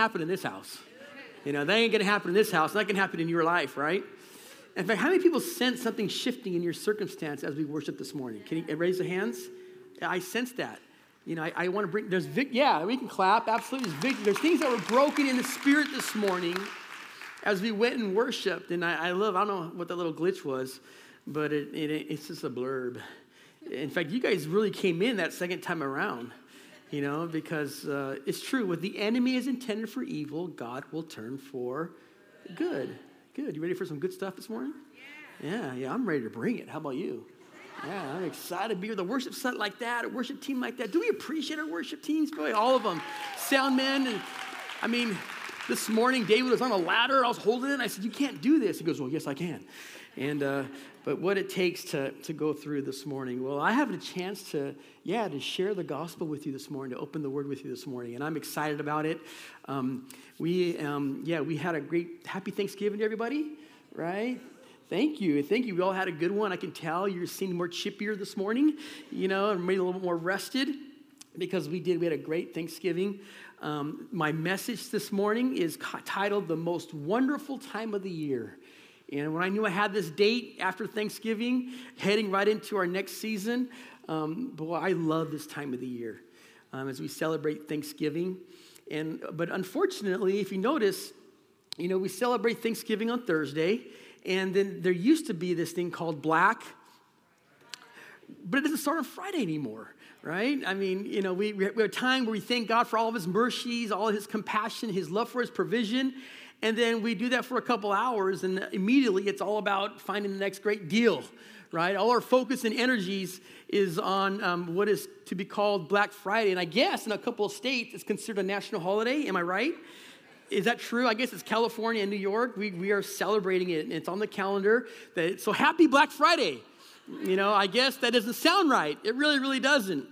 happen in this house. You know, that ain't gonna happen in this house. That can happen in your life, right? In fact, how many people sense something shifting in your circumstance as we worship this morning? Can you uh, raise your hands? I sense that. You know, I, I want to bring, there's, vic, yeah, we can clap, absolutely. There's, vic, there's things that were broken in the spirit this morning as we went and worshiped. And I, I love, I don't know what that little glitch was, but it, it, it's just a blurb. In fact, you guys really came in that second time around you know, because uh, it's true. What the enemy is intended for evil, God will turn for good. Good. You ready for some good stuff this morning? Yeah, yeah, yeah I'm ready to bring it. How about you? Yeah, I'm excited to be with a worship set like that, a worship team like that. Do we appreciate our worship teams? Boy, all of them. Sound men. And, I mean, this morning, David was on a ladder. I was holding it. And I said, You can't do this. He goes, Well, yes, I can. And, uh, but what it takes to, to go through this morning. Well, I have a chance to, yeah, to share the gospel with you this morning, to open the word with you this morning. And I'm excited about it. Um, we, um, yeah, we had a great, happy Thanksgiving to everybody, right? Thank you. Thank you. We all had a good one. I can tell you're seeming more chippier this morning, you know, and maybe a little bit more rested because we did. We had a great Thanksgiving. Um, my message this morning is titled The Most Wonderful Time of the Year. And when I knew I had this date after Thanksgiving, heading right into our next season, um, boy, I love this time of the year um, as we celebrate Thanksgiving. And but unfortunately, if you notice, you know, we celebrate Thanksgiving on Thursday, and then there used to be this thing called Black, but it doesn't start on Friday anymore right? I mean, you know, we, we have a time where we thank God for all of his mercies, all of his compassion, his love for his provision. And then we do that for a couple hours, and immediately it's all about finding the next great deal, right? All our focus and energies is on um, what is to be called Black Friday. And I guess in a couple of states, it's considered a national holiday. Am I right? Is that true? I guess it's California and New York. We, we are celebrating it, and it's on the calendar. That, so happy Black Friday. You know, I guess that doesn't sound right. It really, really doesn't.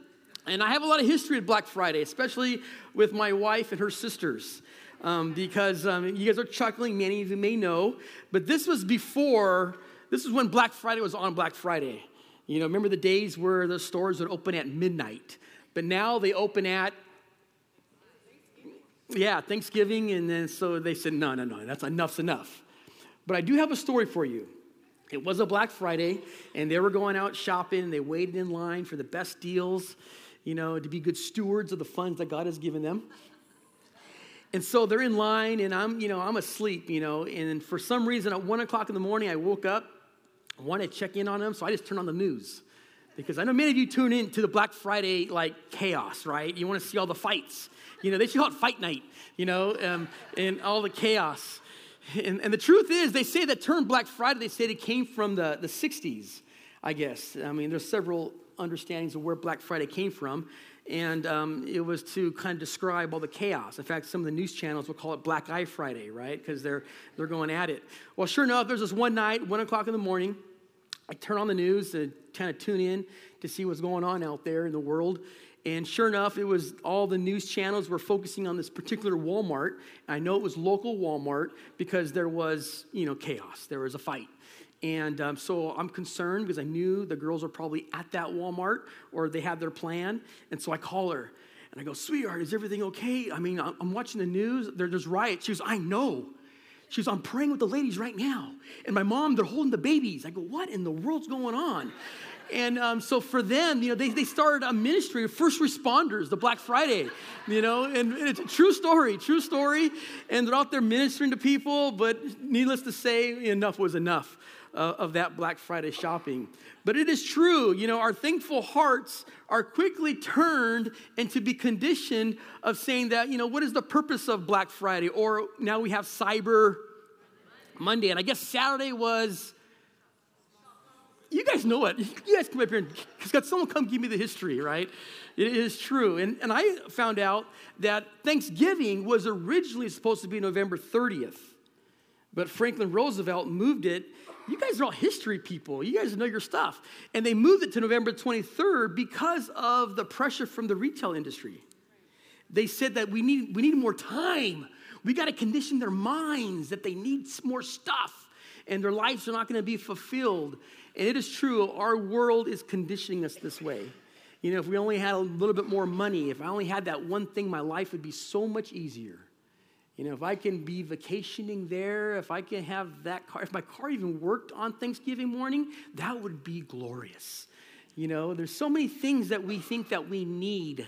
And I have a lot of history with Black Friday, especially with my wife and her sisters um, because um, you guys are chuckling, many of you may know, but this was before, this is when Black Friday was on Black Friday. You know, remember the days where the stores would open at midnight, but now they open at yeah, Thanksgiving, and then so they said, no, no, no, that's enough's enough. But I do have a story for you. It was a Black Friday, and they were going out shopping, they waited in line for the best deals, you know, to be good stewards of the funds that God has given them. And so they're in line, and I'm, you know, I'm asleep, you know, and for some reason at one o'clock in the morning, I woke up, wanted to check in on them, so I just turned on the news. Because I know many of you tune in to the Black Friday like chaos, right? You want to see all the fights. You know, they should call it fight night, you know, um, and all the chaos. And, and, the truth is, they say that term Black Friday, they say it came from the, the 60s, I guess. I mean, there's several understandings of where Black Friday came from and um, it was to kind of describe all the chaos. In fact, some of the news channels will call it Black Eye Friday, right? Because they're they're going at it. Well, sure enough, there's this one night, one o'clock in the morning. I turn on the news to kind of tune in to see what's going on out there in the world. And sure enough, it was all the news channels were focusing on this particular Walmart. I know it was local Walmart because there was, you know, chaos. There was a fight. And um, so I'm concerned because I knew the girls were probably at that Walmart or they had their plan. And so I call her and I go, Sweetheart, is everything okay? I mean, I'm watching the news. There's riots. She goes, I know. She goes, I'm praying with the ladies right now. And my mom, they're holding the babies. I go, What in the world's going on? And um, so for them, you know, they, they started a ministry of first responders, the Black Friday, you know, and it's a true story, true story. And they're out there ministering to people, but needless to say, enough was enough uh, of that Black Friday shopping. But it is true, you know, our thankful hearts are quickly turned and to be conditioned of saying that, you know, what is the purpose of Black Friday? Or now we have Cyber Monday. And I guess Saturday was, you guys know it. You guys come up here and got someone come give me the history, right? It is true. And, and I found out that Thanksgiving was originally supposed to be November 30th. But Franklin Roosevelt moved it you guys are all history people. You guys know your stuff. And they moved it to November 23rd because of the pressure from the retail industry. They said that we need, we need more time. We got to condition their minds that they need more stuff and their lives are not going to be fulfilled. And it is true, our world is conditioning us this way. You know, if we only had a little bit more money, if I only had that one thing, my life would be so much easier. You know, if I can be vacationing there, if I can have that car, if my car even worked on Thanksgiving morning, that would be glorious. You know, there's so many things that we think that we need,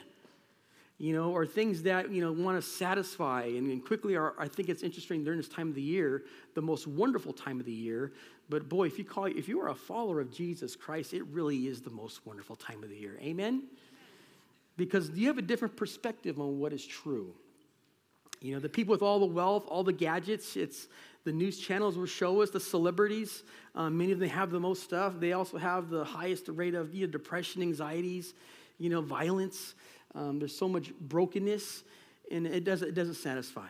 you know, or things that, you know, want to satisfy. And, and quickly, our, I think it's interesting during this time of the year, the most wonderful time of the year. But boy, if you call, if you are a follower of Jesus Christ, it really is the most wonderful time of the year. Amen? Because you have a different perspective on what is true. You know, the people with all the wealth, all the gadgets, it's the news channels will show us the celebrities. Um, many of them have the most stuff. They also have the highest rate of you know, depression, anxieties, you know, violence. Um, there's so much brokenness, and it doesn't, it doesn't satisfy.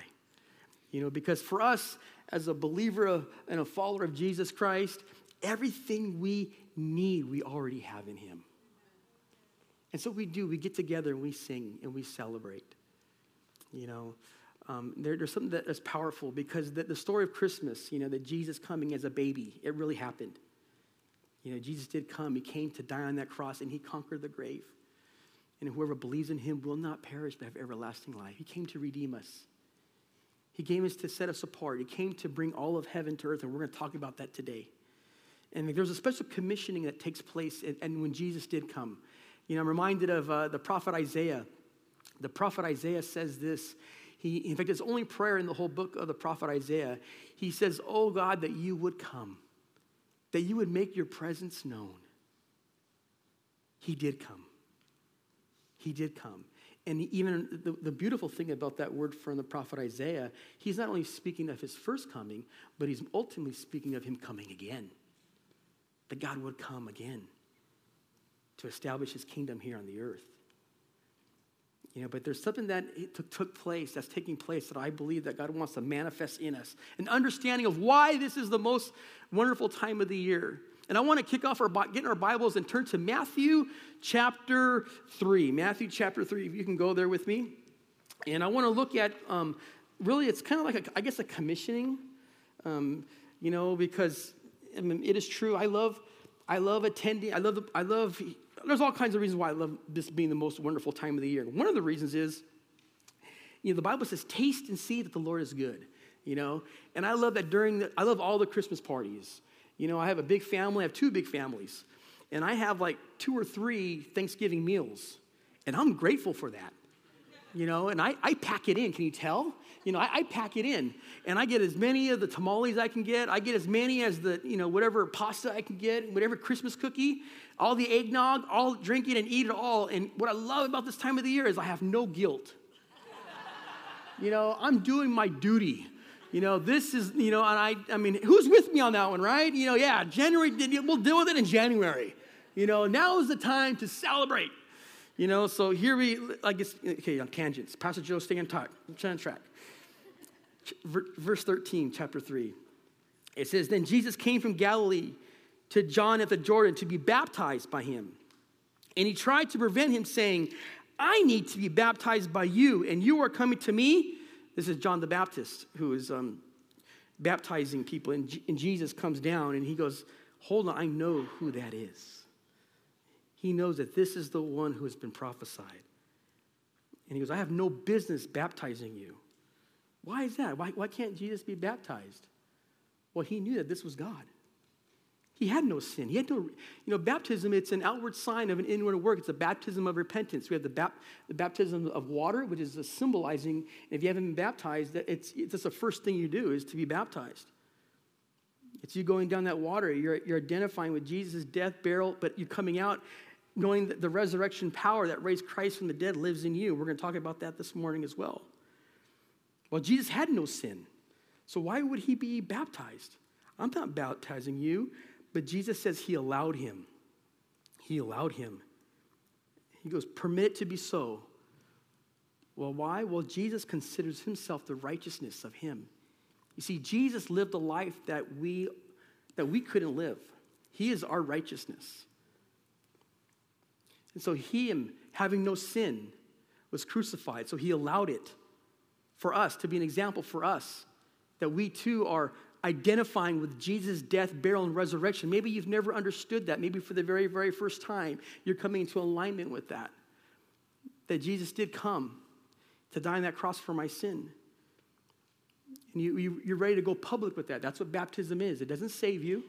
You know, because for us as a believer of, and a follower of Jesus Christ, everything we need, we already have in Him. And so we do, we get together and we sing and we celebrate. You know, um, there, there's something that is powerful because the, the story of Christmas, you know, that Jesus coming as a baby, it really happened. You know, Jesus did come. He came to die on that cross and he conquered the grave. And whoever believes in him will not perish but have everlasting life. He came to redeem us. He came us to set us apart. He came to bring all of heaven to earth, and we're going to talk about that today. And there's a special commissioning that takes place, and, and when Jesus did come. You know, I'm reminded of uh, the prophet Isaiah. The prophet Isaiah says this he, in fact, his only prayer in the whole book of the prophet Isaiah, he says, Oh God, that you would come, that you would make your presence known. He did come. He did come. And even the, the, beautiful thing about that word from the prophet Isaiah, he's not only speaking of his first coming, but he's ultimately speaking of him coming again. That God would come again to establish his kingdom here on the earth. You know, but there's something that took place, that's taking place, that I believe that God wants to manifest in us. An understanding of why this is the most wonderful time of the year. And I want to kick off our, get in our Bibles and turn to Matthew chapter 3. Matthew chapter 3, if you can go there with me. And I want to look at, um, really, it's kind of like, a, I guess, a commissioning, um, you know, because I mean, it is true. I love, I love attending, I love, I love there's all kinds of reasons why I love this being the most wonderful time of the year. One of the reasons is, you know, the Bible says, taste and see that the Lord is good, you know? And I love that during the, I love all the Christmas parties. You know, I have a big family, I have two big families, and I have like two or three Thanksgiving meals, and I'm grateful for that you know, and I, I pack it in. Can you tell? You know, I, I, pack it in, and I get as many of the tamales I can get. I get as many as the, you know, whatever pasta I can get, whatever Christmas cookie, all the eggnog, all drink it and eat it all. And what I love about this time of the year is I have no guilt. you know, I'm doing my duty. You know, this is, you know, and I, I mean, who's with me on that one, right? You know, yeah, January, we'll deal with it in January. You know, now is the time to celebrate. You know, so here we, I guess, okay, on tangents. Pastor Joe, stay on track. Stay on track. Verse 13, chapter 3. It says, Then Jesus came from Galilee to John at the Jordan to be baptized by him. And he tried to prevent him, saying, I need to be baptized by you, and you are coming to me. This is John the Baptist who is um, baptizing people. And, G- and Jesus comes down and he goes, Hold on, I know who that is. He knows that this is the one who has been prophesied. And he goes, I have no business baptizing you. Why is that? Why, why can't Jesus be baptized? Well, he knew that this was God. He had no sin. He had no, you know, baptism, it's an outward sign of an inward work. It's a baptism of repentance. We have the, bap, the baptism of water, which is symbolizing, if you haven't been baptized, that it's, it's the first thing you do is to be baptized. It's you going down that water. You're, you're identifying with Jesus' death, burial, but you're coming out knowing that the resurrection power that raised Christ from the dead lives in you. We're going to talk about that this morning as well. Well, Jesus had no sin. So why would he be baptized? I'm not baptizing you, but Jesus says he allowed him. He allowed him. He goes, permit it to be so. Well, why? Well, Jesus considers himself the righteousness of him. You see, Jesus lived a life that we that we couldn't live. He is our righteousness. And so he, having no sin, was crucified. So he allowed it for us to be an example for us that we too are identifying with Jesus' death, burial, and resurrection. Maybe you've never understood that. Maybe for the very, very first time, you're coming into alignment with that. That Jesus did come to die on that cross for my sin. And you, you, you're ready to go public with that. That's what baptism is. It doesn't save you,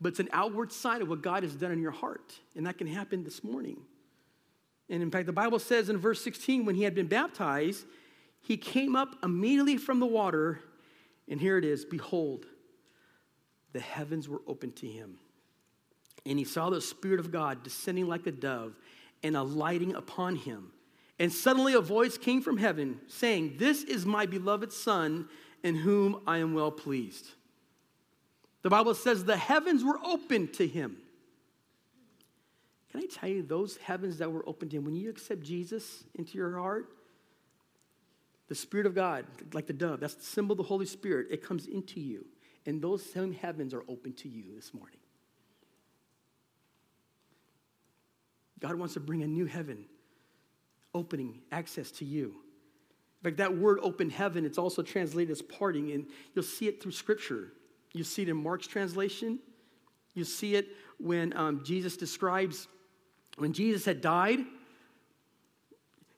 but it's an outward sign of what God has done in your heart. And that can happen this morning. And in fact, the Bible says in verse 16, when he had been baptized, he came up immediately from the water, and here it is Behold, the heavens were opened to him. And he saw the Spirit of God descending like a dove and alighting upon him. And suddenly a voice came from heaven saying, This is my beloved Son, in whom I am well pleased. The Bible says the heavens were opened to him. Can I tell you, those heavens that were opened him, when you accept Jesus into your heart, the Spirit of God, like the dove, that's the symbol of the Holy Spirit, it comes into you. And those same heavens are open to you this morning. God wants to bring a new heaven, opening access to you. In fact, that word open heaven, it's also translated as parting, and you'll see it through Scripture. You see it in Mark's translation. You see it when um, Jesus describes when Jesus had died.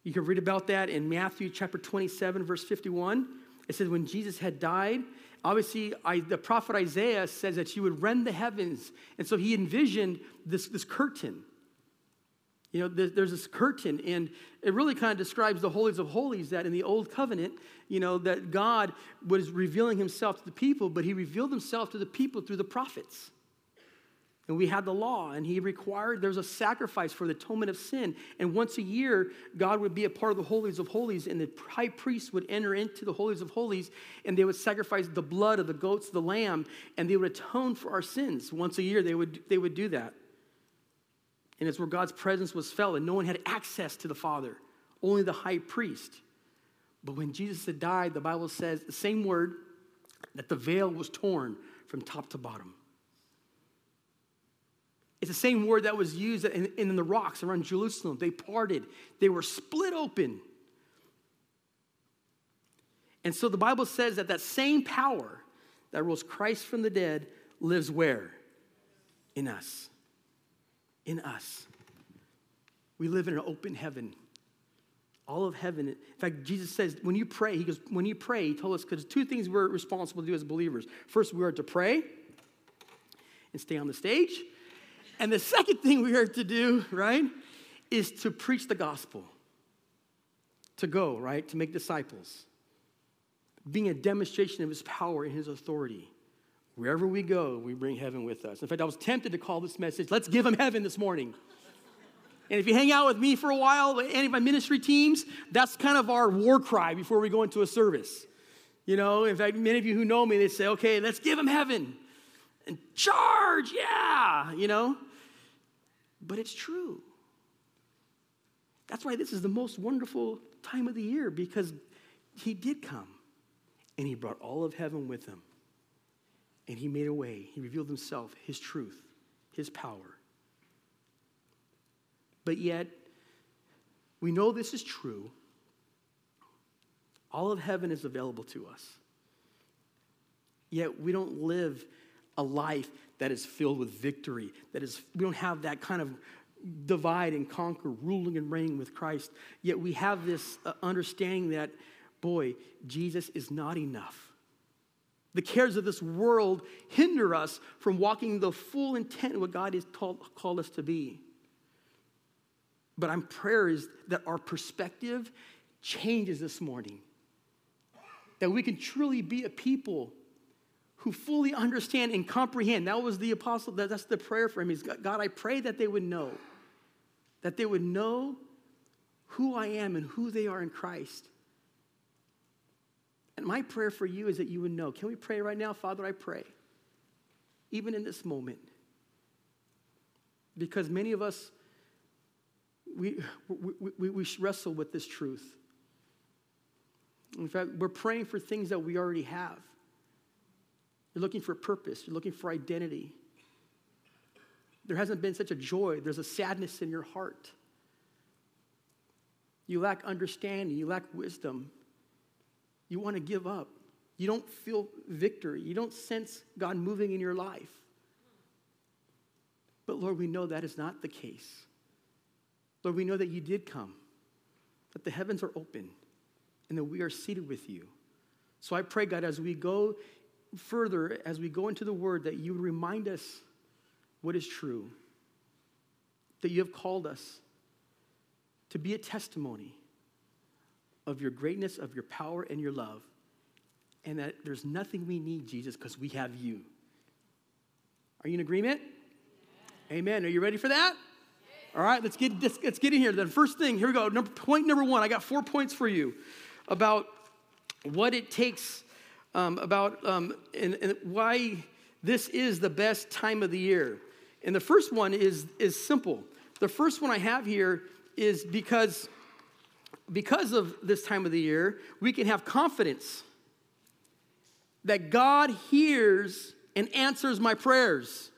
You can read about that in Matthew chapter 27, verse 51. It says, when Jesus had died, obviously I, the prophet Isaiah says that you would rend the heavens. And so he envisioned this, this curtain you know, there's this curtain, and it really kind of describes the holies of holies that in the old covenant, you know, that God was revealing himself to the people, but he revealed himself to the people through the prophets. And we had the law, and he required there's a sacrifice for the atonement of sin. And once a year, God would be a part of the holies of holies, and the high priest would enter into the holies of holies, and they would sacrifice the blood of the goats, the lamb, and they would atone for our sins. Once a year, they would, they would do that. And it's where God's presence was felt, and no one had access to the Father, only the high priest. But when Jesus had died, the Bible says the same word that the veil was torn from top to bottom. It's the same word that was used in, in the rocks around Jerusalem. They parted, they were split open. And so the Bible says that that same power that rose Christ from the dead lives where? In us in us. We live in an open heaven. All of heaven. In fact, Jesus says, when you pray, he goes, when you pray, he told us, because two things we're responsible to do as believers. First, we are to pray and stay on the stage. And the second thing we are to do, right, is to preach the gospel. To go, right, to make disciples. Being a demonstration of his power and his authority. Wherever we go, we bring heaven with us. In fact, I was tempted to call this message, Let's Give Him Heaven this morning. And if you hang out with me for a while, any of my ministry teams, that's kind of our war cry before we go into a service. You know, in fact, many of you who know me, they say, okay, let's give them heaven and charge, yeah, you know. But it's true. That's why this is the most wonderful time of the year because he did come and he brought all of heaven with him. And he made a way. He revealed himself, his truth, his power. But yet, we know this is true. All of heaven is available to us. Yet we don't live a life that is filled with victory, that is, we don't have that kind of divide and conquer, ruling and reigning with Christ. Yet we have this uh, understanding that, boy, Jesus is not enough. The cares of this world hinder us from walking the full intent of what God has called, called us to be. But my prayer is that our perspective changes this morning. That we can truly be a people who fully understand and comprehend. That was the apostle, that's the prayer for him. Is God, I pray that they would know, that they would know who I am and who they are in Christ. And my prayer for you is that you would know. Can we pray right now? Father, I pray, even in this moment, because many of us, we, we, we, we wrestle with this truth. In fact, we're praying for things that we already have. You're looking for purpose, you're looking for identity. There hasn't been such a joy, there's a sadness in your heart. You lack understanding, you lack wisdom. You want to give up. You don't feel victory. You don't sense God moving in your life. But Lord, we know that is not the case. Lord, we know that you did come, that the heavens are open, and that we are seated with you. So I pray, God, as we go further, as we go into the word, that you remind us what is true, that you have called us to be a testimony of your greatness, of your power, and your love, and that there's nothing we need, Jesus, because we have you. Are you in agreement? Amen. Are you ready for that? All right, let's get, let's, let's get in here. Then, first thing, here we go. Number, point number one. I got four points for you about what it takes, um, about um, and, and why this is the best time of the year. And the first one is, is simple. The first one I have here is because, because of this time of the year, we can have confidence that God hears and answers my prayers.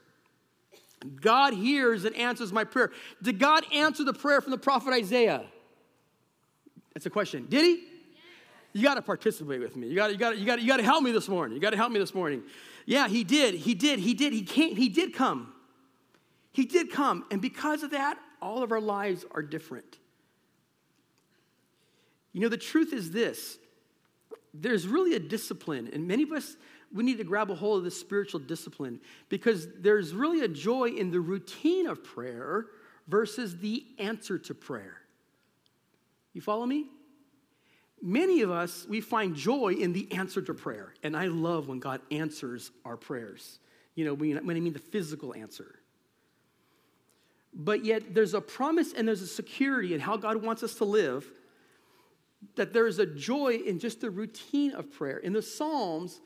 God hears and answers my prayer. Did God answer the prayer from the prophet Isaiah? That's a question. Did he? You got to participate with me. You got you got you got you got to help me this morning. You got to help me this morning. Yeah, he did. He did. He did. He came. He did come. He did come, and because of that, all of our lives are different. You know, the truth is this: there's really a discipline, and many of us we need to grab a hold of this spiritual discipline because there's really a joy in the routine of prayer versus the answer to prayer. You follow me? Many of us, we find joy in the answer to prayer. And I love when God answers our prayers. You know, when I mean the physical answer. But yet, there's a promise and there's a security in how God wants us to live that there is a joy in just the routine of prayer. In the Psalms,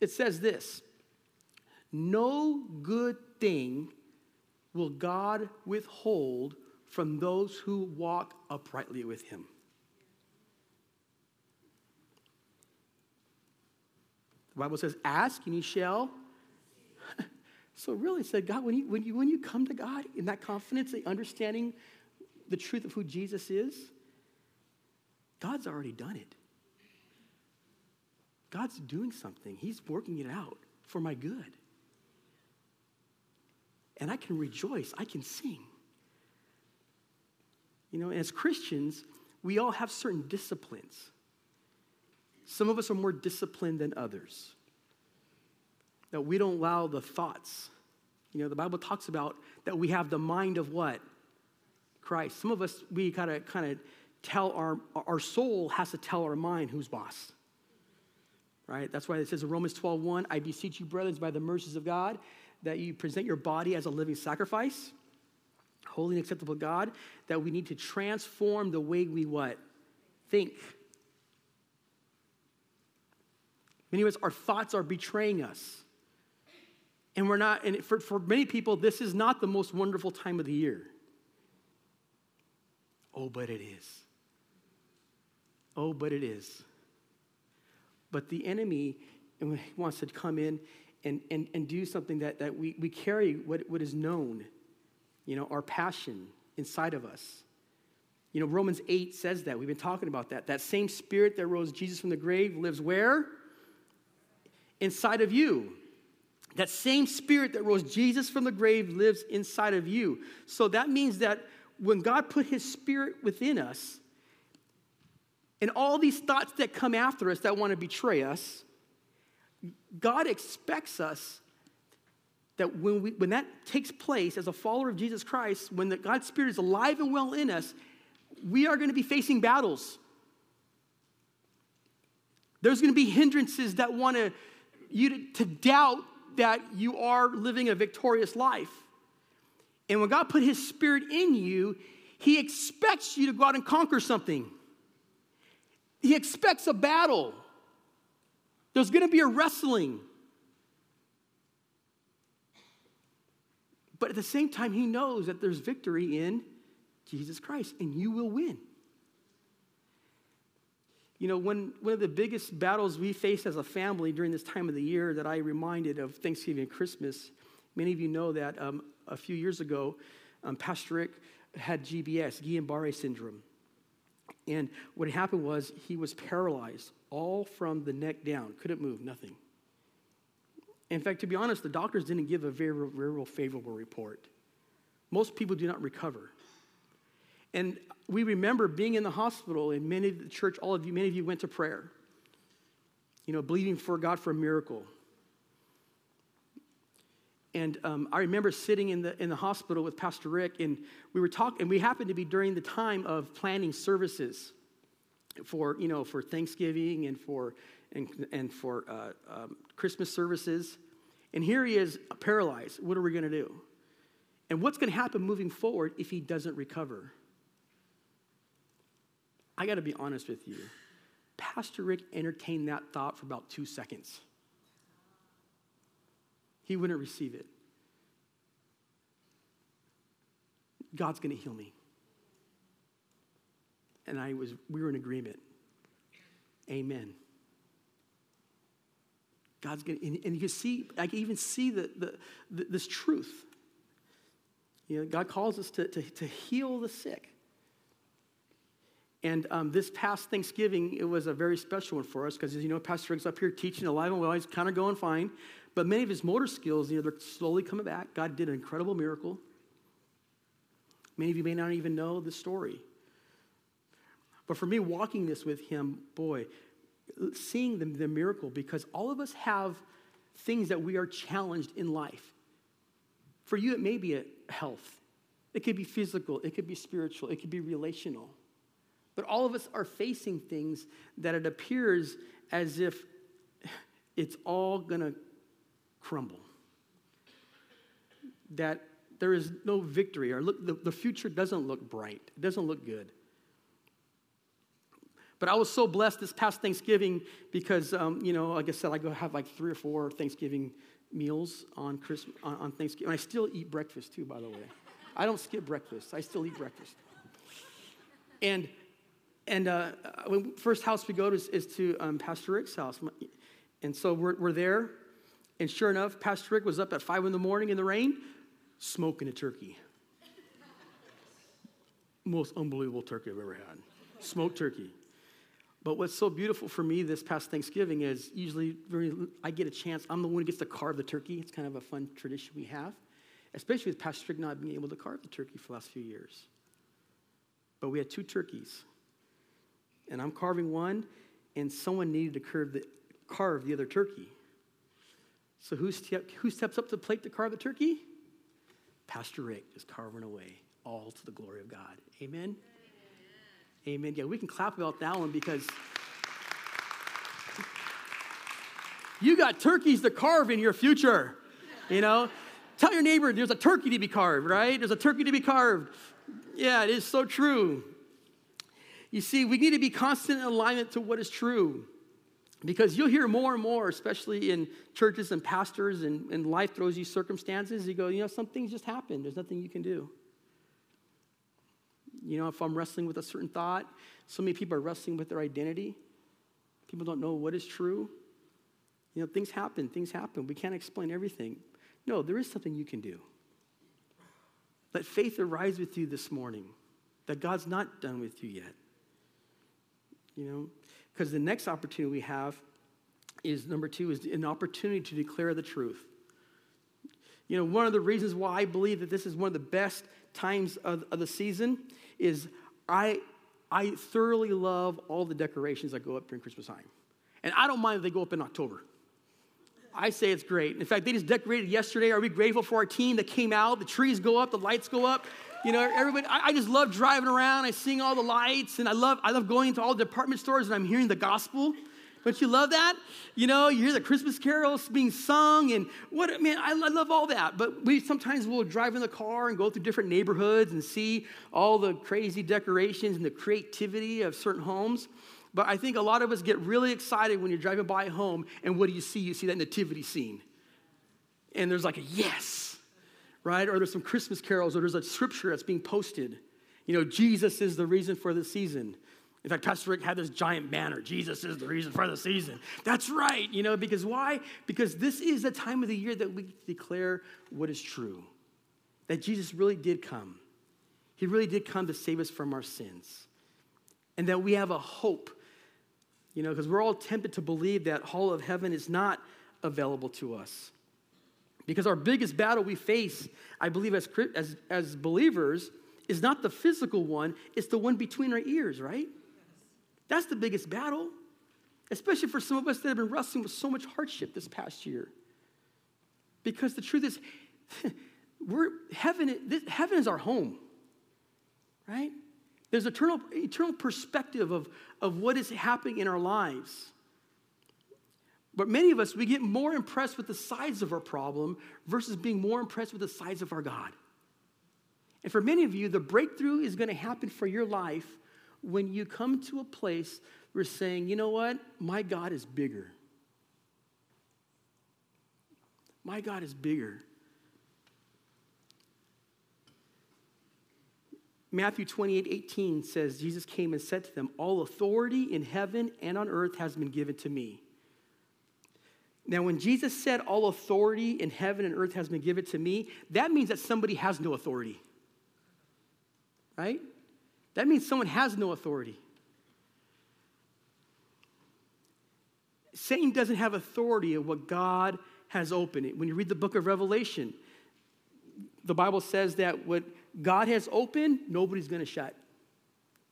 it says this No good thing will God withhold from those who walk uprightly with him. The Bible says, Ask and you shall. so, really, said God, when you, when, you, when you come to God in that confidence, the understanding the truth of who Jesus is, God's already done it. God's doing something, He's working it out for my good. And I can rejoice, I can sing. You know, as Christians, we all have certain disciplines. Some of us are more disciplined than others. That we don't allow the thoughts. You know, the Bible talks about that we have the mind of what? Christ. Some of us, we gotta kind of tell our, our soul has to tell our mind who's boss right? That's why it says in Romans 12, 1, I beseech you, brothers, by the mercies of God, that you present your body as a living sacrifice, holy and acceptable God, that we need to transform the way we what? Think. Many us, our thoughts are betraying us. And we're not, and for, for many people, this is not the most wonderful time of the year. Oh, but it is. Oh, but it is. But the enemy wants to come in and, and, and do something that, that we, we carry what, what is known, you know, our passion inside of us. You know, Romans 8 says that. We've been talking about that. That same spirit that rose Jesus from the grave lives where? Inside of you. That same spirit that rose Jesus from the grave lives inside of you. So that means that when God put his spirit within us, and all these thoughts that come after us that want to betray us, God expects us that when, we, when that takes place as a follower of Jesus Christ, when the God's Spirit is alive and well in us, we are going to be facing battles. There's going to be hindrances that want to, you to, doubt that you are living a victorious life. And when God put His Spirit in you, He expects you to go out and conquer something. He expects a battle. There's going to be a wrestling. But at the same time, he knows that there's victory in Jesus Christ, and you will win. You know, one, one of the biggest battles we face as a family during this time of the year that I reminded of Thanksgiving and Christmas, many of you know that um, a few years ago, um, Pastor Rick had GBS, Guillain-Barre syndrome. And what happened was he was paralyzed all from the neck down, couldn't move, nothing. In fact, to be honest, the doctors didn't give a very, very favorable report. Most people do not recover. And we remember being in the hospital, and many of the church, all of you, many of you went to prayer. you know, believing for God for a miracle. And um, I remember sitting in the, in the hospital with Pastor Rick, and we were talking, and we happened to be during the time of planning services for, you know, for Thanksgiving and for, and, and for uh, um, Christmas services. And here he is paralyzed. What are we going to do? And what's going to happen moving forward if he doesn't recover? I got to be honest with you. Pastor Rick entertained that thought for about two seconds. He wouldn't receive it. God's going to heal me. And I was, we were in agreement. Amen. God's going to, and, and you can see, I can even see the, the, the, this truth. You know, God calls us to, to, to heal the sick. And um, this past Thanksgiving, it was a very special one for us because, as you know, Pastor Rick's up here teaching alive and well. He's kind of going fine. But many of his motor skills, you know, they're slowly coming back. God did an incredible miracle. Many of you may not even know the story. But for me, walking this with him, boy, seeing the, the miracle, because all of us have things that we are challenged in life. For you, it may be a health, it could be physical, it could be spiritual, it could be relational. But all of us are facing things that it appears as if it's all going to crumble. That there is no victory, or look, the, the future doesn't look bright, it doesn't look good. But I was so blessed this past Thanksgiving because, um, you know, like I said, I go have like three or four Thanksgiving meals on Christmas on, on Thanksgiving. And I still eat breakfast too, by the way. I don't skip breakfast. I still eat breakfast. And and uh, first house we go to is, is to um, Pastor Rick's house, and so we're, we're there, and sure enough, Pastor Rick was up at five in the morning in the rain, smoking a turkey. Most unbelievable turkey I've ever had. Smoked turkey. But what's so beautiful for me this past Thanksgiving is usually I get a chance. I'm the one who gets to carve the turkey. It's kind of a fun tradition we have, especially with Pastor Rick not being able to carve the turkey for the last few years. But we had two turkeys and I'm carving one, and someone needed to carve the, carve the other turkey. So who, who steps up to the plate to carve the turkey? Pastor Rick is carving away, all to the glory of God. Amen? Amen. Amen. Yeah, we can clap about that one because you got turkeys to carve in your future. You know, tell your neighbor there's a turkey to be carved, right? There's a turkey to be carved. Yeah, it is so true. You see, we need to be constant in alignment to what is true. Because you'll hear more and more, especially in churches and pastors, and, and life throws you circumstances. You go, you know, some things just happen. There's nothing you can do. You know, if I'm wrestling with a certain thought, so many people are wrestling with their identity. People don't know what is true. You know, things happen, things happen. We can't explain everything. No, there is something you can do. Let faith arise with you this morning that God's not done with you yet you know? Because the next opportunity we have is number two, is an opportunity to declare the truth. You know, one of the reasons why I believe that this is one of the best times of, of the season is I, I thoroughly love all the decorations that go up during Christmas time. And I don't mind if they go up in October. I say it's great. In fact, they just decorated yesterday. Are we grateful for our team that came out? The trees go up, the lights go up. You know, everybody, I, I, just love driving around. I sing all the lights, and I love, I love going into all the department stores and I'm hearing the gospel. Don't you love that? You know, you hear the Christmas carols being sung, and what, man, I, I love all that. But we sometimes will drive in the car and go through different neighborhoods and see all the crazy decorations and the creativity of certain homes. But I think a lot of us get really excited when you're driving by a home, and what do you see? You see that nativity scene. And there's like a yes right? Or there's some Christmas carols, or there's a scripture that's being posted. You know, Jesus is the reason for the season. In fact, Pastor Rick had this giant banner Jesus is the reason for the season. That's right, you know, because why? Because this is the time of the year that we declare what is true that Jesus really did come. He really did come to save us from our sins. And that we have a hope, you know, because we're all tempted to believe that Hall of Heaven is not available to us. Because our biggest battle we face, I believe, as, as, as believers, is not the physical one, it's the one between our ears, right? That's the biggest battle. especially for some of us that have been wrestling with so much hardship this past year. Because the truth is, we're, heaven, this, heaven is our home, right? There's eternal, eternal perspective of, of what is happening in our lives. But many of us, we get more impressed with the size of our problem versus being more impressed with the size of our God. And for many of you, the breakthrough is going to happen for your life when you come to a place where saying, you know what? My God is bigger. My God is bigger. Matthew 28 18 says, Jesus came and said to them, All authority in heaven and on earth has been given to me. Now, when Jesus said, All authority in heaven and earth has been given to me, that means that somebody has no authority. Right? That means someone has no authority. Satan doesn't have authority of what God has opened. When you read the book of Revelation, the Bible says that what God has opened, nobody's going to shut.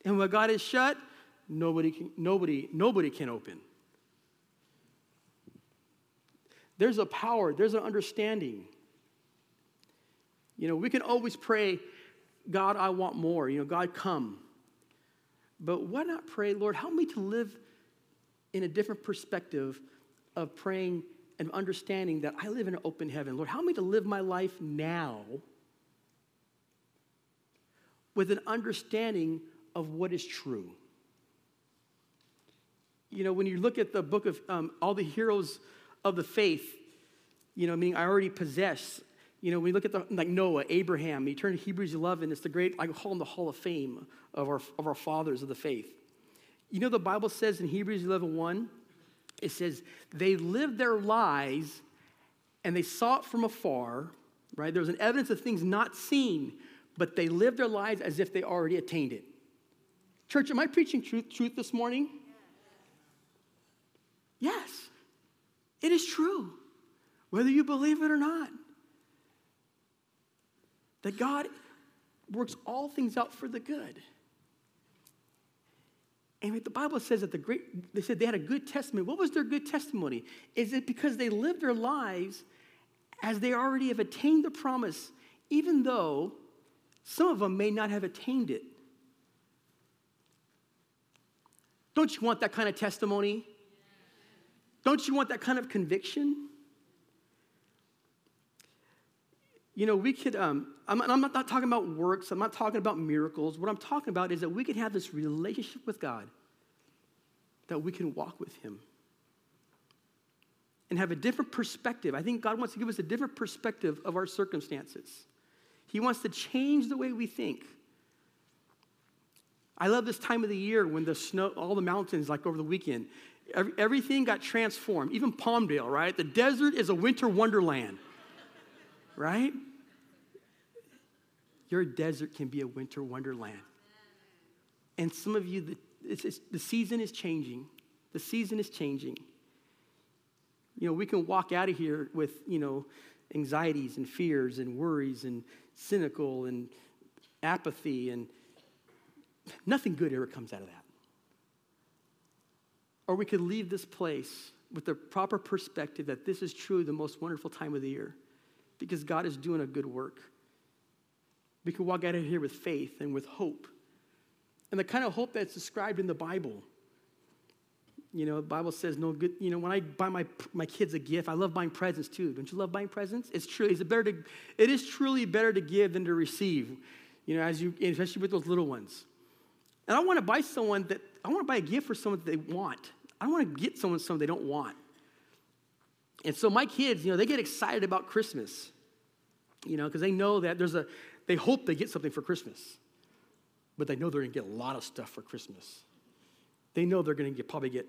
And what God has shut, nobody can, nobody, nobody can open. There's a power, there's an understanding. You know, we can always pray, God, I want more. You know, God, come. But why not pray, Lord, help me to live in a different perspective of praying and understanding that I live in an open heaven. Lord, help me to live my life now with an understanding of what is true. You know, when you look at the book of um, all the heroes of the faith, you know, meaning I already possess. You know, when we look at the, like Noah, Abraham, you turn to Hebrews 11, it's the great, I call them the hall of fame of our, of our fathers of the faith. You know, the Bible says in Hebrews 11, 1, it says, they lived their lives and they saw it from afar, right? There was an evidence of things not seen, but they lived their lives as if they already attained it. Church, am I preaching truth, truth this morning? Yes, it is true whether you believe it or not. That God works all things out for the good. And the Bible says that the great, they said they had a good testimony. What was their good testimony? Is it because they lived their lives as they already have attained the promise, even though some of them may not have attained it? Don't you want that kind of testimony? Don't you want that kind of conviction? You know, we could, um, I'm, I'm not, not talking about works, I'm not talking about miracles. What I'm talking about is that we could have this relationship with God, that we can walk with Him and have a different perspective. I think God wants to give us a different perspective of our circumstances. He wants to change the way we think. I love this time of the year when the snow, all the mountains, like over the weekend, every, everything got transformed. Even Palmdale, right? The desert is a winter wonderland right? Your desert can be a winter wonderland. And some of you, the, it's, it's, the season is changing. The season is changing. You know, we can walk out of here with, you know, anxieties and fears and worries and cynical and apathy, and nothing good ever comes out of that. Or we could leave this place with the proper perspective that this is truly the most wonderful time of the year because God is doing a good work. We can walk out of here with faith and with hope. And the kind of hope that's described in the Bible. You know, the Bible says no good, you know, when I buy my, my kids a gift, I love buying presents too. Don't you love buying presents? It's true. It's better to, it is truly better to give than to receive, you know, as you, especially with those little ones. And I want to buy someone that, I want to buy a gift for someone that they want. I don't want to get someone something they don't want. And so my kids, you know, they get excited about Christmas, you know, because they know that there's a, they hope they get something for Christmas, but they know they're going to get a lot of stuff for Christmas. They know they're going to probably get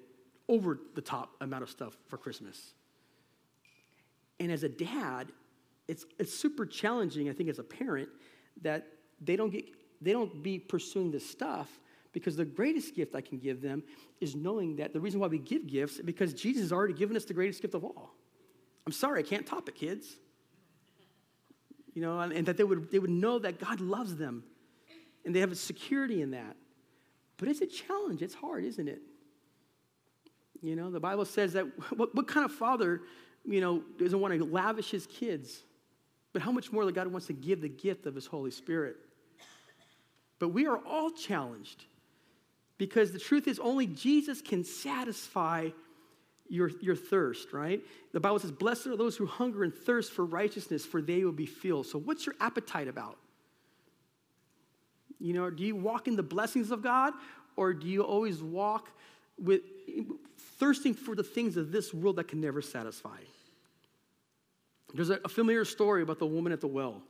over the top amount of stuff for Christmas. And as a dad, it's, it's super challenging, I think, as a parent, that they don't get, they don't be pursuing this stuff because the greatest gift I can give them is knowing that the reason why we give gifts is because Jesus has already given us the greatest gift of all. I'm sorry, I can't top it, kids. You know, and, and that they would, they would know that God loves them and they have a security in that. But it's a challenge. It's hard, isn't it? You know, the Bible says that what, what kind of father, you know, doesn't want to lavish his kids? But how much more that God wants to give the gift of his Holy Spirit? But we are all challenged because the truth is only Jesus can satisfy your, your thirst, right? The Bible says, Blessed are those who hunger and thirst for righteousness, for they will be filled. So, what's your appetite about? You know, do you walk in the blessings of God, or do you always walk with thirsting for the things of this world that can never satisfy? There's a, a familiar story about the woman at the well,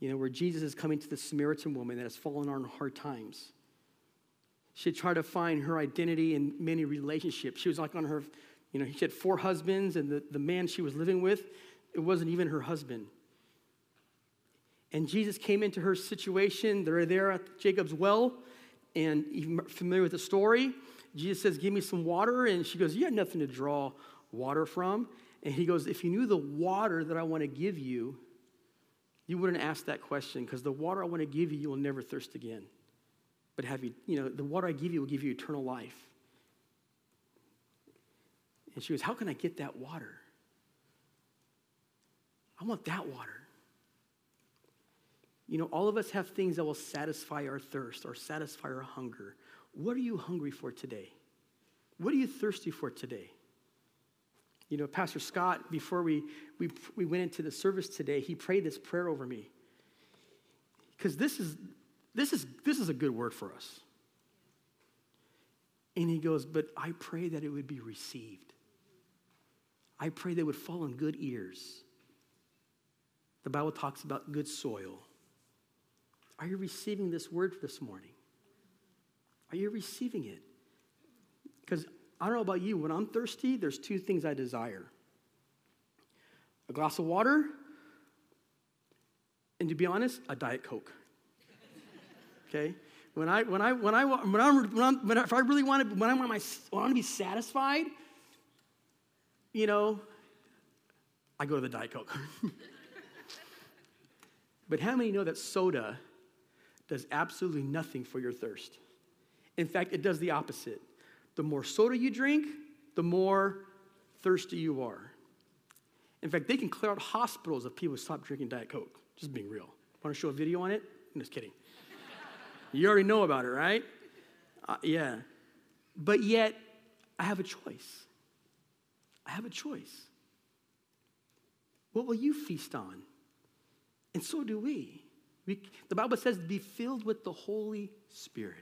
you know, where Jesus is coming to the Samaritan woman that has fallen on hard times. She tried to find her identity in many relationships. She was like on her, you know, she had four husbands, and the, the man she was living with, it wasn't even her husband. And Jesus came into her situation. They're there at Jacob's well, and you're familiar with the story. Jesus says, Give me some water. And she goes, You have nothing to draw water from. And he goes, If you knew the water that I want to give you, you wouldn't ask that question because the water I want to give you, you will never thirst again but have you, you know, the water I give you will give you eternal life. And she goes, How can I get that water? I want that water. You know, all of us have things that will satisfy our thirst or satisfy our hunger. What are you hungry for today? What are you thirsty for today? You know, Pastor Scott, before we, we, we went into the service today, he prayed this prayer over me. Because this is, this is, this is a good word for us. And he goes, But I pray that it would be received. I pray it would fall on good ears. The Bible talks about good soil. Are you receiving this word this morning? Are you receiving it? Because I don't know about you, when I'm thirsty, there's two things I desire a glass of water, and to be honest, a Diet Coke okay? When I, when I, when I, when I, when, I, when I if I really want to, when I want, my, want to be satisfied, you know, I go to the Diet Coke. but how many know that soda does absolutely nothing for your thirst? In fact, it does the opposite. The more soda you drink, the more thirsty you are. In fact, they can clear out hospitals if people who stop drinking Diet Coke. Just being real. Want to show a video on it? I'm just kidding. You already know about it, right? Uh, yeah. But yet, I have a choice. I have a choice. What will you feast on? And so do we. we the Bible says, be filled with the Holy Spirit.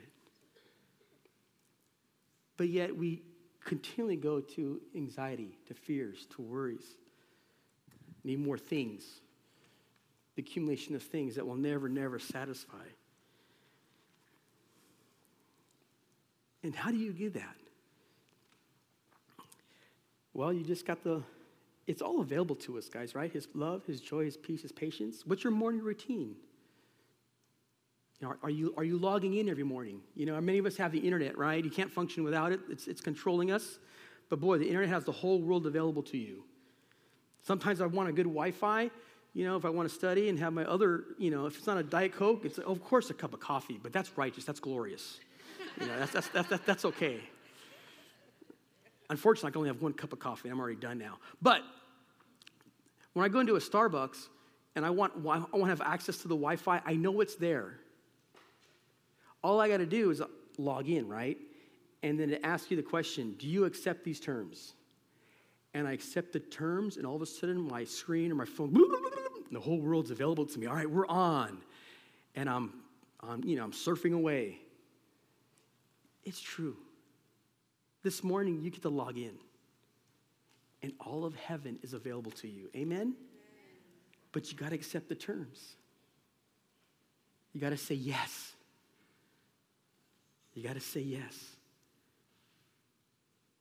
But yet, we continually go to anxiety, to fears, to worries. Need more things. The accumulation of things that will never, never satisfy. And how do you do that? Well, you just got the, it's all available to us, guys, right? His love, His joy, His peace, His patience. What's your morning routine? You know, are, you, are you logging in every morning? You know, many of us have the internet, right? You can't function without it, it's, it's controlling us. But boy, the internet has the whole world available to you. Sometimes I want a good Wi Fi, you know, if I want to study and have my other, you know, if it's not a Diet Coke, it's, of course, a cup of coffee, but that's righteous, that's glorious. You know, that's, that's, that's, that's okay. Unfortunately, I can only have one cup of coffee. I'm already done now. But when I go into a Starbucks and I want, I want to have access to the Wi Fi, I know it's there. All I got to do is log in, right? And then it asks you the question Do you accept these terms? And I accept the terms, and all of a sudden, my screen or my phone, the whole world's available to me. All right, we're on. And I'm, I'm, you know, I'm surfing away. It's true. This morning, you get to log in, and all of heaven is available to you. Amen? But you got to accept the terms. You got to say yes. You got to say yes.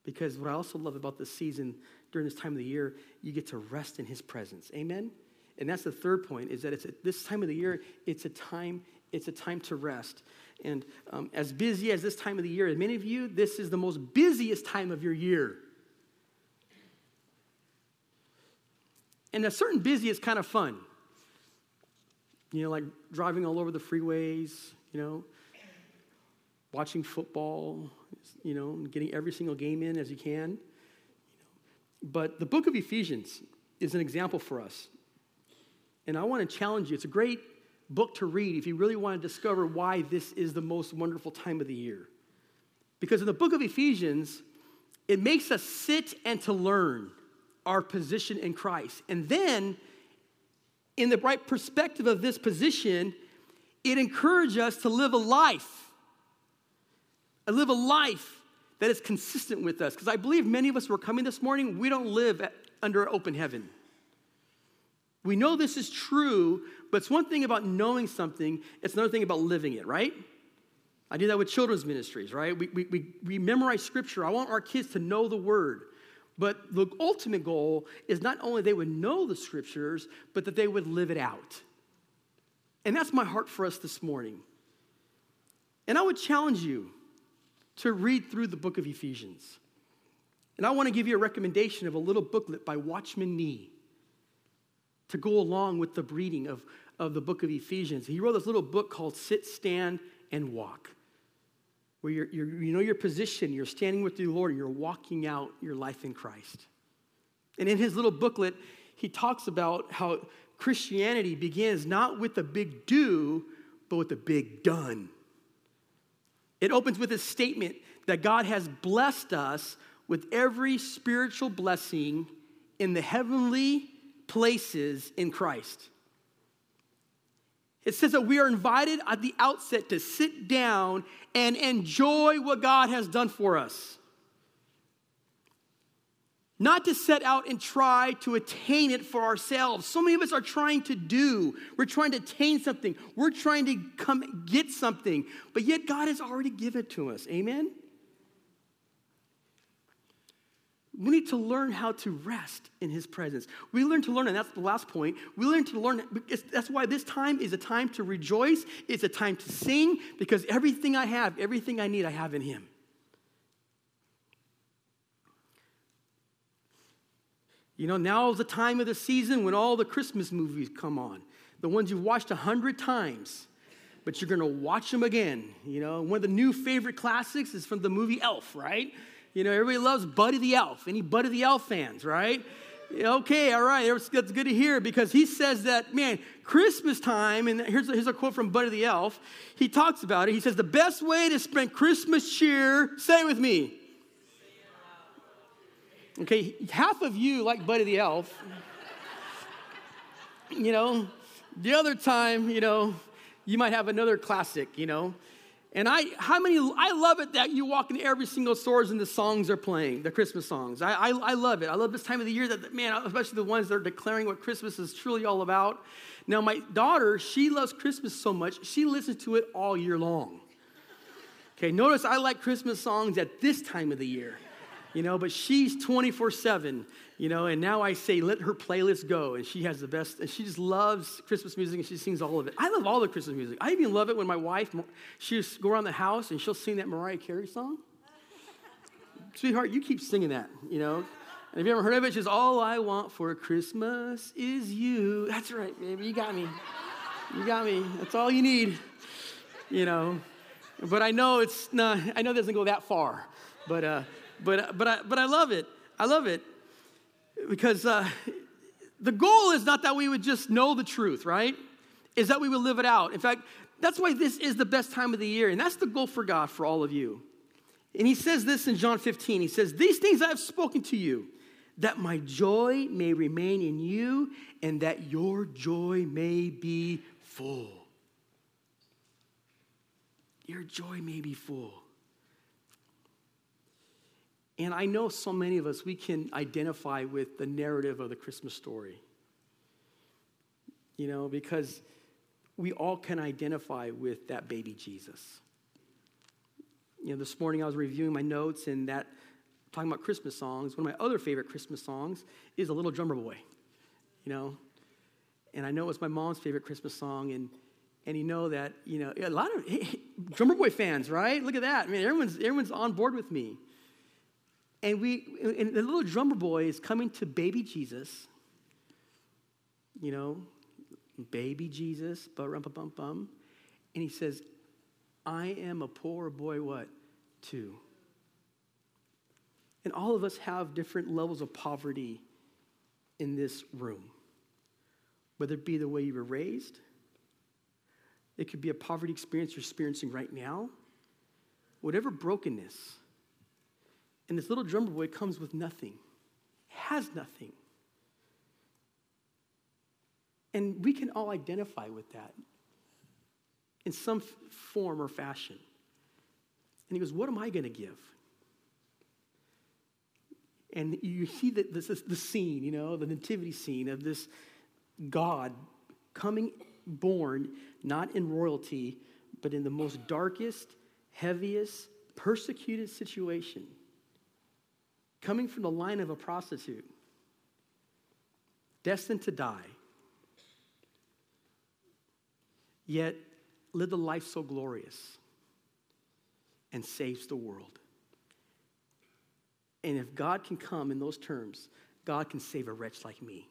Because what I also love about this season during this time of the year, you get to rest in his presence. Amen? And that's the third point is that it's a, this time of the year, it's a time, it's a time to rest. And um, as busy as this time of the year, many of you, this is the most busiest time of your year. And a certain busy is kind of fun. You know, like driving all over the freeways, you know, watching football, you know, getting every single game in as you can. You know. But the book of Ephesians is an example for us. And I want to challenge you. It's a great book to read if you really want to discover why this is the most wonderful time of the year. Because in the book of Ephesians, it makes us sit and to learn our position in Christ. And then, in the right perspective of this position, it encourages us to live a life, to live a life that is consistent with us. Because I believe many of us who are coming this morning, we don't live at, under open heaven. We know this is true, but it's one thing about knowing something, it's another thing about living it, right? I do that with children's ministries, right? We, we, we, we memorize scripture. I want our kids to know the word. But the ultimate goal is not only they would know the scriptures, but that they would live it out. And that's my heart for us this morning. And I would challenge you to read through the book of Ephesians. And I want to give you a recommendation of a little booklet by Watchman Nee to go along with the reading of, of the book of Ephesians. He wrote this little book called Sit, Stand, and Walk, where you're, you're, you know your position, you're standing with the Lord, you're walking out your life in Christ. And in his little booklet, he talks about how Christianity begins not with a big do, but with a big done. It opens with a statement that God has blessed us with every spiritual blessing in the heavenly places in Christ. It says that we are invited at the outset to sit down and enjoy what God has done for us. Not to set out and try to attain it for ourselves. So many of us are trying to do. We're trying to attain something. We're trying to come get something. But yet God has already given it to us. Amen? We need to learn how to rest in his presence. We learn to learn, and that's the last point. We learn to learn, that's why this time is a time to rejoice. It's a time to sing because everything I have, everything I need, I have in him. You know, now is the time of the season when all the Christmas movies come on. The ones you've watched a hundred times, but you're gonna watch them again. You know, one of the new favorite classics is from the movie Elf, right? You know, everybody loves Buddy the Elf. Any Buddy the Elf fans, right? Okay, all right, that's good to hear because he says that, man, Christmas time, and here's a, here's a quote from Buddy the Elf. He talks about it. He says, The best way to spend Christmas cheer, say it with me, Okay, half of you like Buddy the Elf. you know, the other time, you know, you might have another classic, you know. And I, how many, I love it that you walk into every single stores and the songs are playing, the Christmas songs. I, I, I love it. I love this time of the year that, man, especially the ones that are declaring what Christmas is truly all about. Now, my daughter, she loves Christmas so much, she listens to it all year long. Okay, notice I like Christmas songs at this time of the year you know, but she's 24 7, you know, and now I say, let her playlist go. And she has the best, and she just loves Christmas music and she sings all of it. I love all the Christmas music. I even love it when my wife, she'll go around the house and she'll sing that Mariah Carey song. Sweetheart, you keep singing that, you know. And have you ever heard of it? She's all I want for Christmas is you. That's right, baby. You got me. You got me. That's all you need, you know. But I know it's not, I know it doesn't go that far. But, uh, but, but, I, but I love it. I love it because uh, the goal is not that we would just know the truth, right? Is that we would live it out. In fact, that's why this is the best time of the year. And that's the goal for God for all of you. And he says this in John 15. He says, These things I have spoken to you, that my joy may remain in you and that your joy may be full. Your joy may be full. And I know so many of us, we can identify with the narrative of the Christmas story. You know, because we all can identify with that baby Jesus. You know, this morning I was reviewing my notes and that, talking about Christmas songs, one of my other favorite Christmas songs is A Little Drummer Boy. You know, and I know it's my mom's favorite Christmas song, and and you know that you know a lot of hey, drummer boy fans, right? Look at that. I mean, everyone's everyone's on board with me. And we, and the little drummer boy is coming to baby Jesus, you know, baby Jesus, bum bum bum, and he says, I am a poor boy, what? Too. And all of us have different levels of poverty in this room, whether it be the way you were raised, it could be a poverty experience you're experiencing right now, whatever brokenness. And this little drummer boy comes with nothing, has nothing. And we can all identify with that in some form or fashion. And he goes, What am I going to give? And you see the, this, the scene, you know, the nativity scene of this God coming born not in royalty, but in the most darkest, heaviest, persecuted situation, coming from the line of a prostitute, destined to die, yet lived a life so glorious and saves the world. And if God can come in those terms, God can save a wretch like me.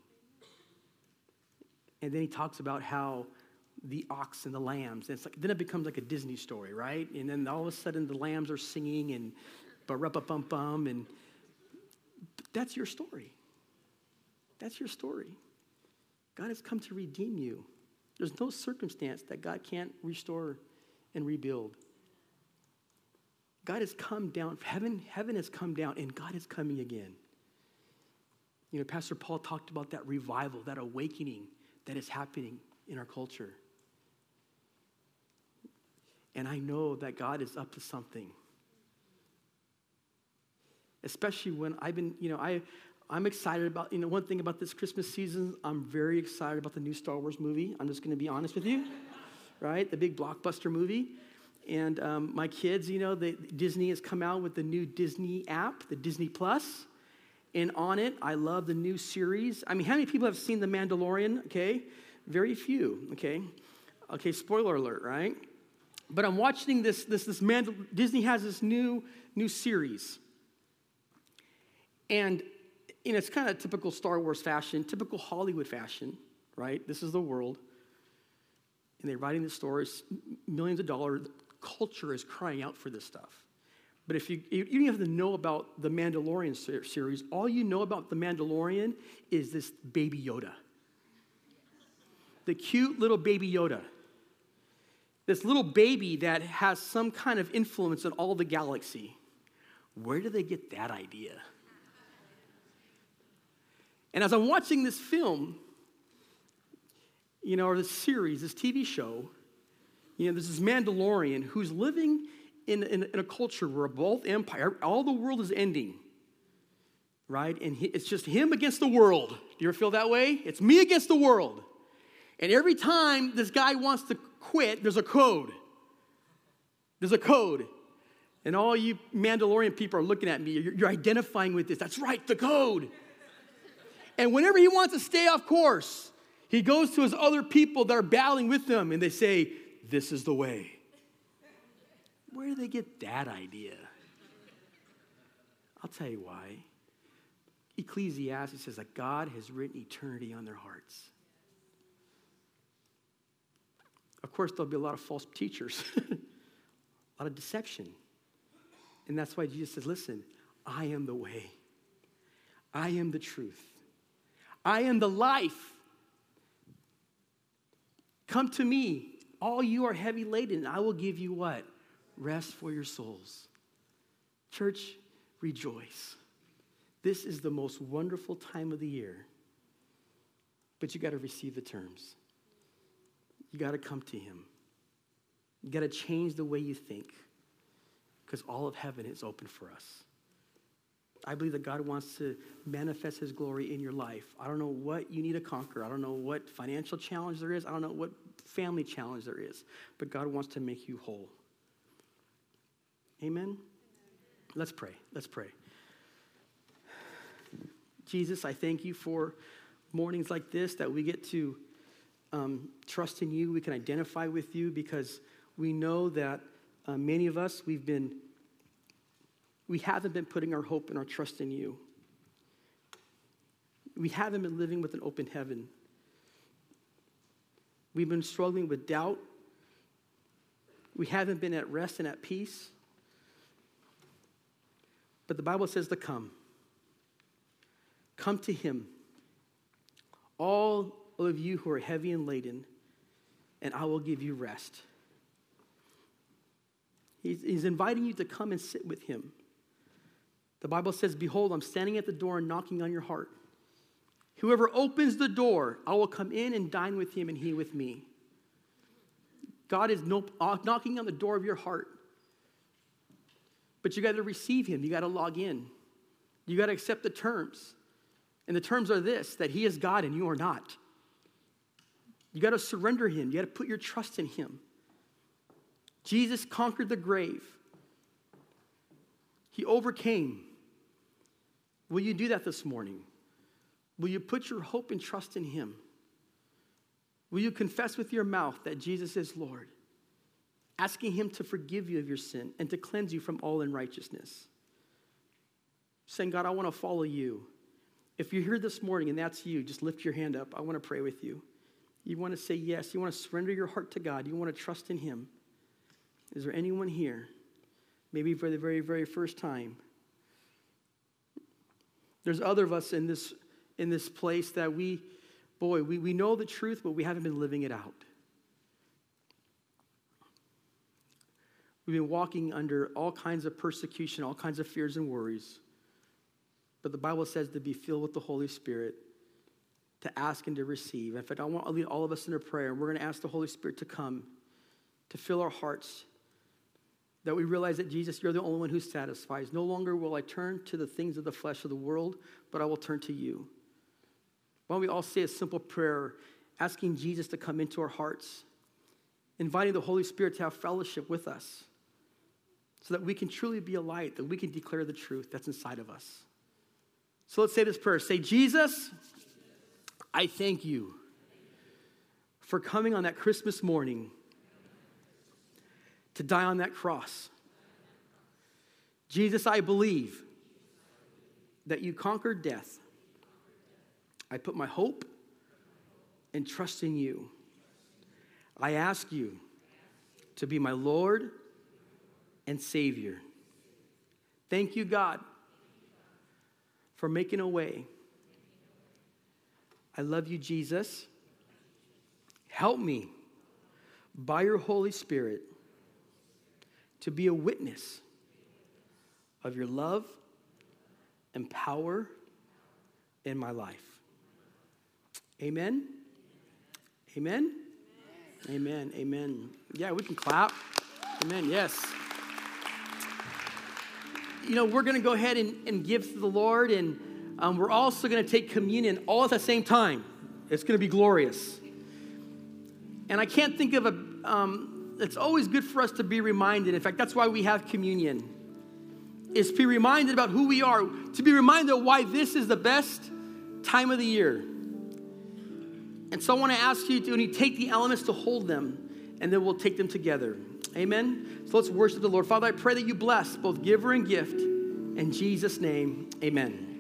And then he talks about how the ox and the lambs, and it's like then it becomes like a Disney story, right? And then all of a sudden the lambs are singing and ba bum bum and that's your story. That's your story. God has come to redeem you. There's no circumstance that God can't restore and rebuild. God has come down, heaven, heaven has come down, and God is coming again. You know, Pastor Paul talked about that revival, that awakening that is happening in our culture. And I know that God is up to something. Especially when I've been, you know, I, I'm excited about, you know, one thing about this Christmas season, I'm very excited about the new Star Wars movie. I'm just going to be honest with you, right? The big blockbuster movie. And um, my kids, you know, the, Disney has come out with the new Disney app, the Disney Plus. And on it, I love the new series. I mean, how many people have seen The Mandalorian? Okay, very few. Okay, okay. Spoiler alert, right? But I'm watching this. This this Mandal- Disney has this new new series, and know it's kind of typical Star Wars fashion, typical Hollywood fashion, right? This is the world, and they're writing the stories, millions of dollars culture is crying out for this stuff. But if you, you don't have to know about the Mandalorian series, all you know about the Mandalorian is this baby Yoda. The cute little baby Yoda. This little baby that has some kind of influence on all the galaxy. Where do they get that idea? And as I'm watching this film, you know, or this series, this TV show, you know, there's this Mandalorian who's living in, in, in a culture where both empire, all the world is ending, right? And he, it's just him against the world. Do you ever feel that way? It's me against the world. And every time this guy wants to quit, there's a code. There's a code. And all you Mandalorian people are looking at me. You're, you're identifying with this. That's right, the code. And whenever he wants to stay off course, he goes to his other people that are battling with him and they say, this is the way. Where do they get that idea? I'll tell you why. Ecclesiastes says that God has written eternity on their hearts. Of course, there'll be a lot of false teachers, a lot of deception. And that's why Jesus says, Listen, I am the way, I am the truth, I am the life. Come to me, all you are heavy laden, and I will give you what? Rest for your souls. Church, rejoice. This is the most wonderful time of the year. But you got to receive the terms. You got to come to Him. You got to change the way you think because all of heaven is open for us. I believe that God wants to manifest His glory in your life. I don't know what you need to conquer. I don't know what financial challenge there is. I don't know what family challenge there is, but God wants to make you whole. Amen? Let's pray. Let's pray. Jesus, I thank you for mornings like this that we get to um, trust in you. We can identify with you because we know that uh, many of us, we've been, we haven't been putting our hope and our trust in you. We haven't been living with an open heaven. We've been struggling with doubt, We haven't been at rest and at peace. But the Bible says to come. Come to him, all of you who are heavy and laden, and I will give you rest. He's, he's inviting you to come and sit with him. The Bible says, Behold, I'm standing at the door and knocking on your heart. Whoever opens the door, I will come in and dine with him and he with me. God is uh, knocking on the door of your heart. But you got to receive him. You got to log in. You got to accept the terms. And the terms are this that he is God and you are not. You got to surrender him. You got to put your trust in him. Jesus conquered the grave. He overcame. Will you do that this morning? Will you put your hope and trust in him? Will you confess with your mouth that Jesus is Lord? Asking him to forgive you of your sin and to cleanse you from all unrighteousness. Saying, God, I want to follow you. If you're here this morning and that's you, just lift your hand up. I want to pray with you. You want to say yes. You want to surrender your heart to God. You want to trust in him. Is there anyone here, maybe for the very, very first time? There's other of us in this, in this place that we, boy, we, we know the truth, but we haven't been living it out. We've been walking under all kinds of persecution, all kinds of fears and worries. But the Bible says to be filled with the Holy Spirit, to ask and to receive. In fact, I want to lead all of us in a prayer. We're going to ask the Holy Spirit to come, to fill our hearts, that we realize that Jesus, you're the only one who satisfies. No longer will I turn to the things of the flesh of the world, but I will turn to you. Why don't we all say a simple prayer, asking Jesus to come into our hearts, inviting the Holy Spirit to have fellowship with us, so that we can truly be a light, that we can declare the truth that's inside of us. So let's say this prayer. Say, Jesus, I thank you for coming on that Christmas morning to die on that cross. Jesus, I believe that you conquered death. I put my hope and trust in you. I ask you to be my Lord and Savior. Thank you, God, for making a way. I love you, Jesus. Help me by your Holy Spirit to be a witness of your love and power in my life. Amen. Amen. Amen. Amen. Yeah, we can clap. Amen. Yes. You know, we're going to go ahead and, and give to the Lord, and um, we're also going to take communion all at the same time. It's going to be glorious. And I can't think of a, um, it's always good for us to be reminded. In fact, that's why we have communion. Is to be reminded about who we are, to be reminded of why this is the best time of the year. And so I want to ask you to when you take the elements to hold them, and then we'll take them together. Amen. So let's worship the Lord. Father, I pray that you bless both giver and gift. In Jesus' name, amen.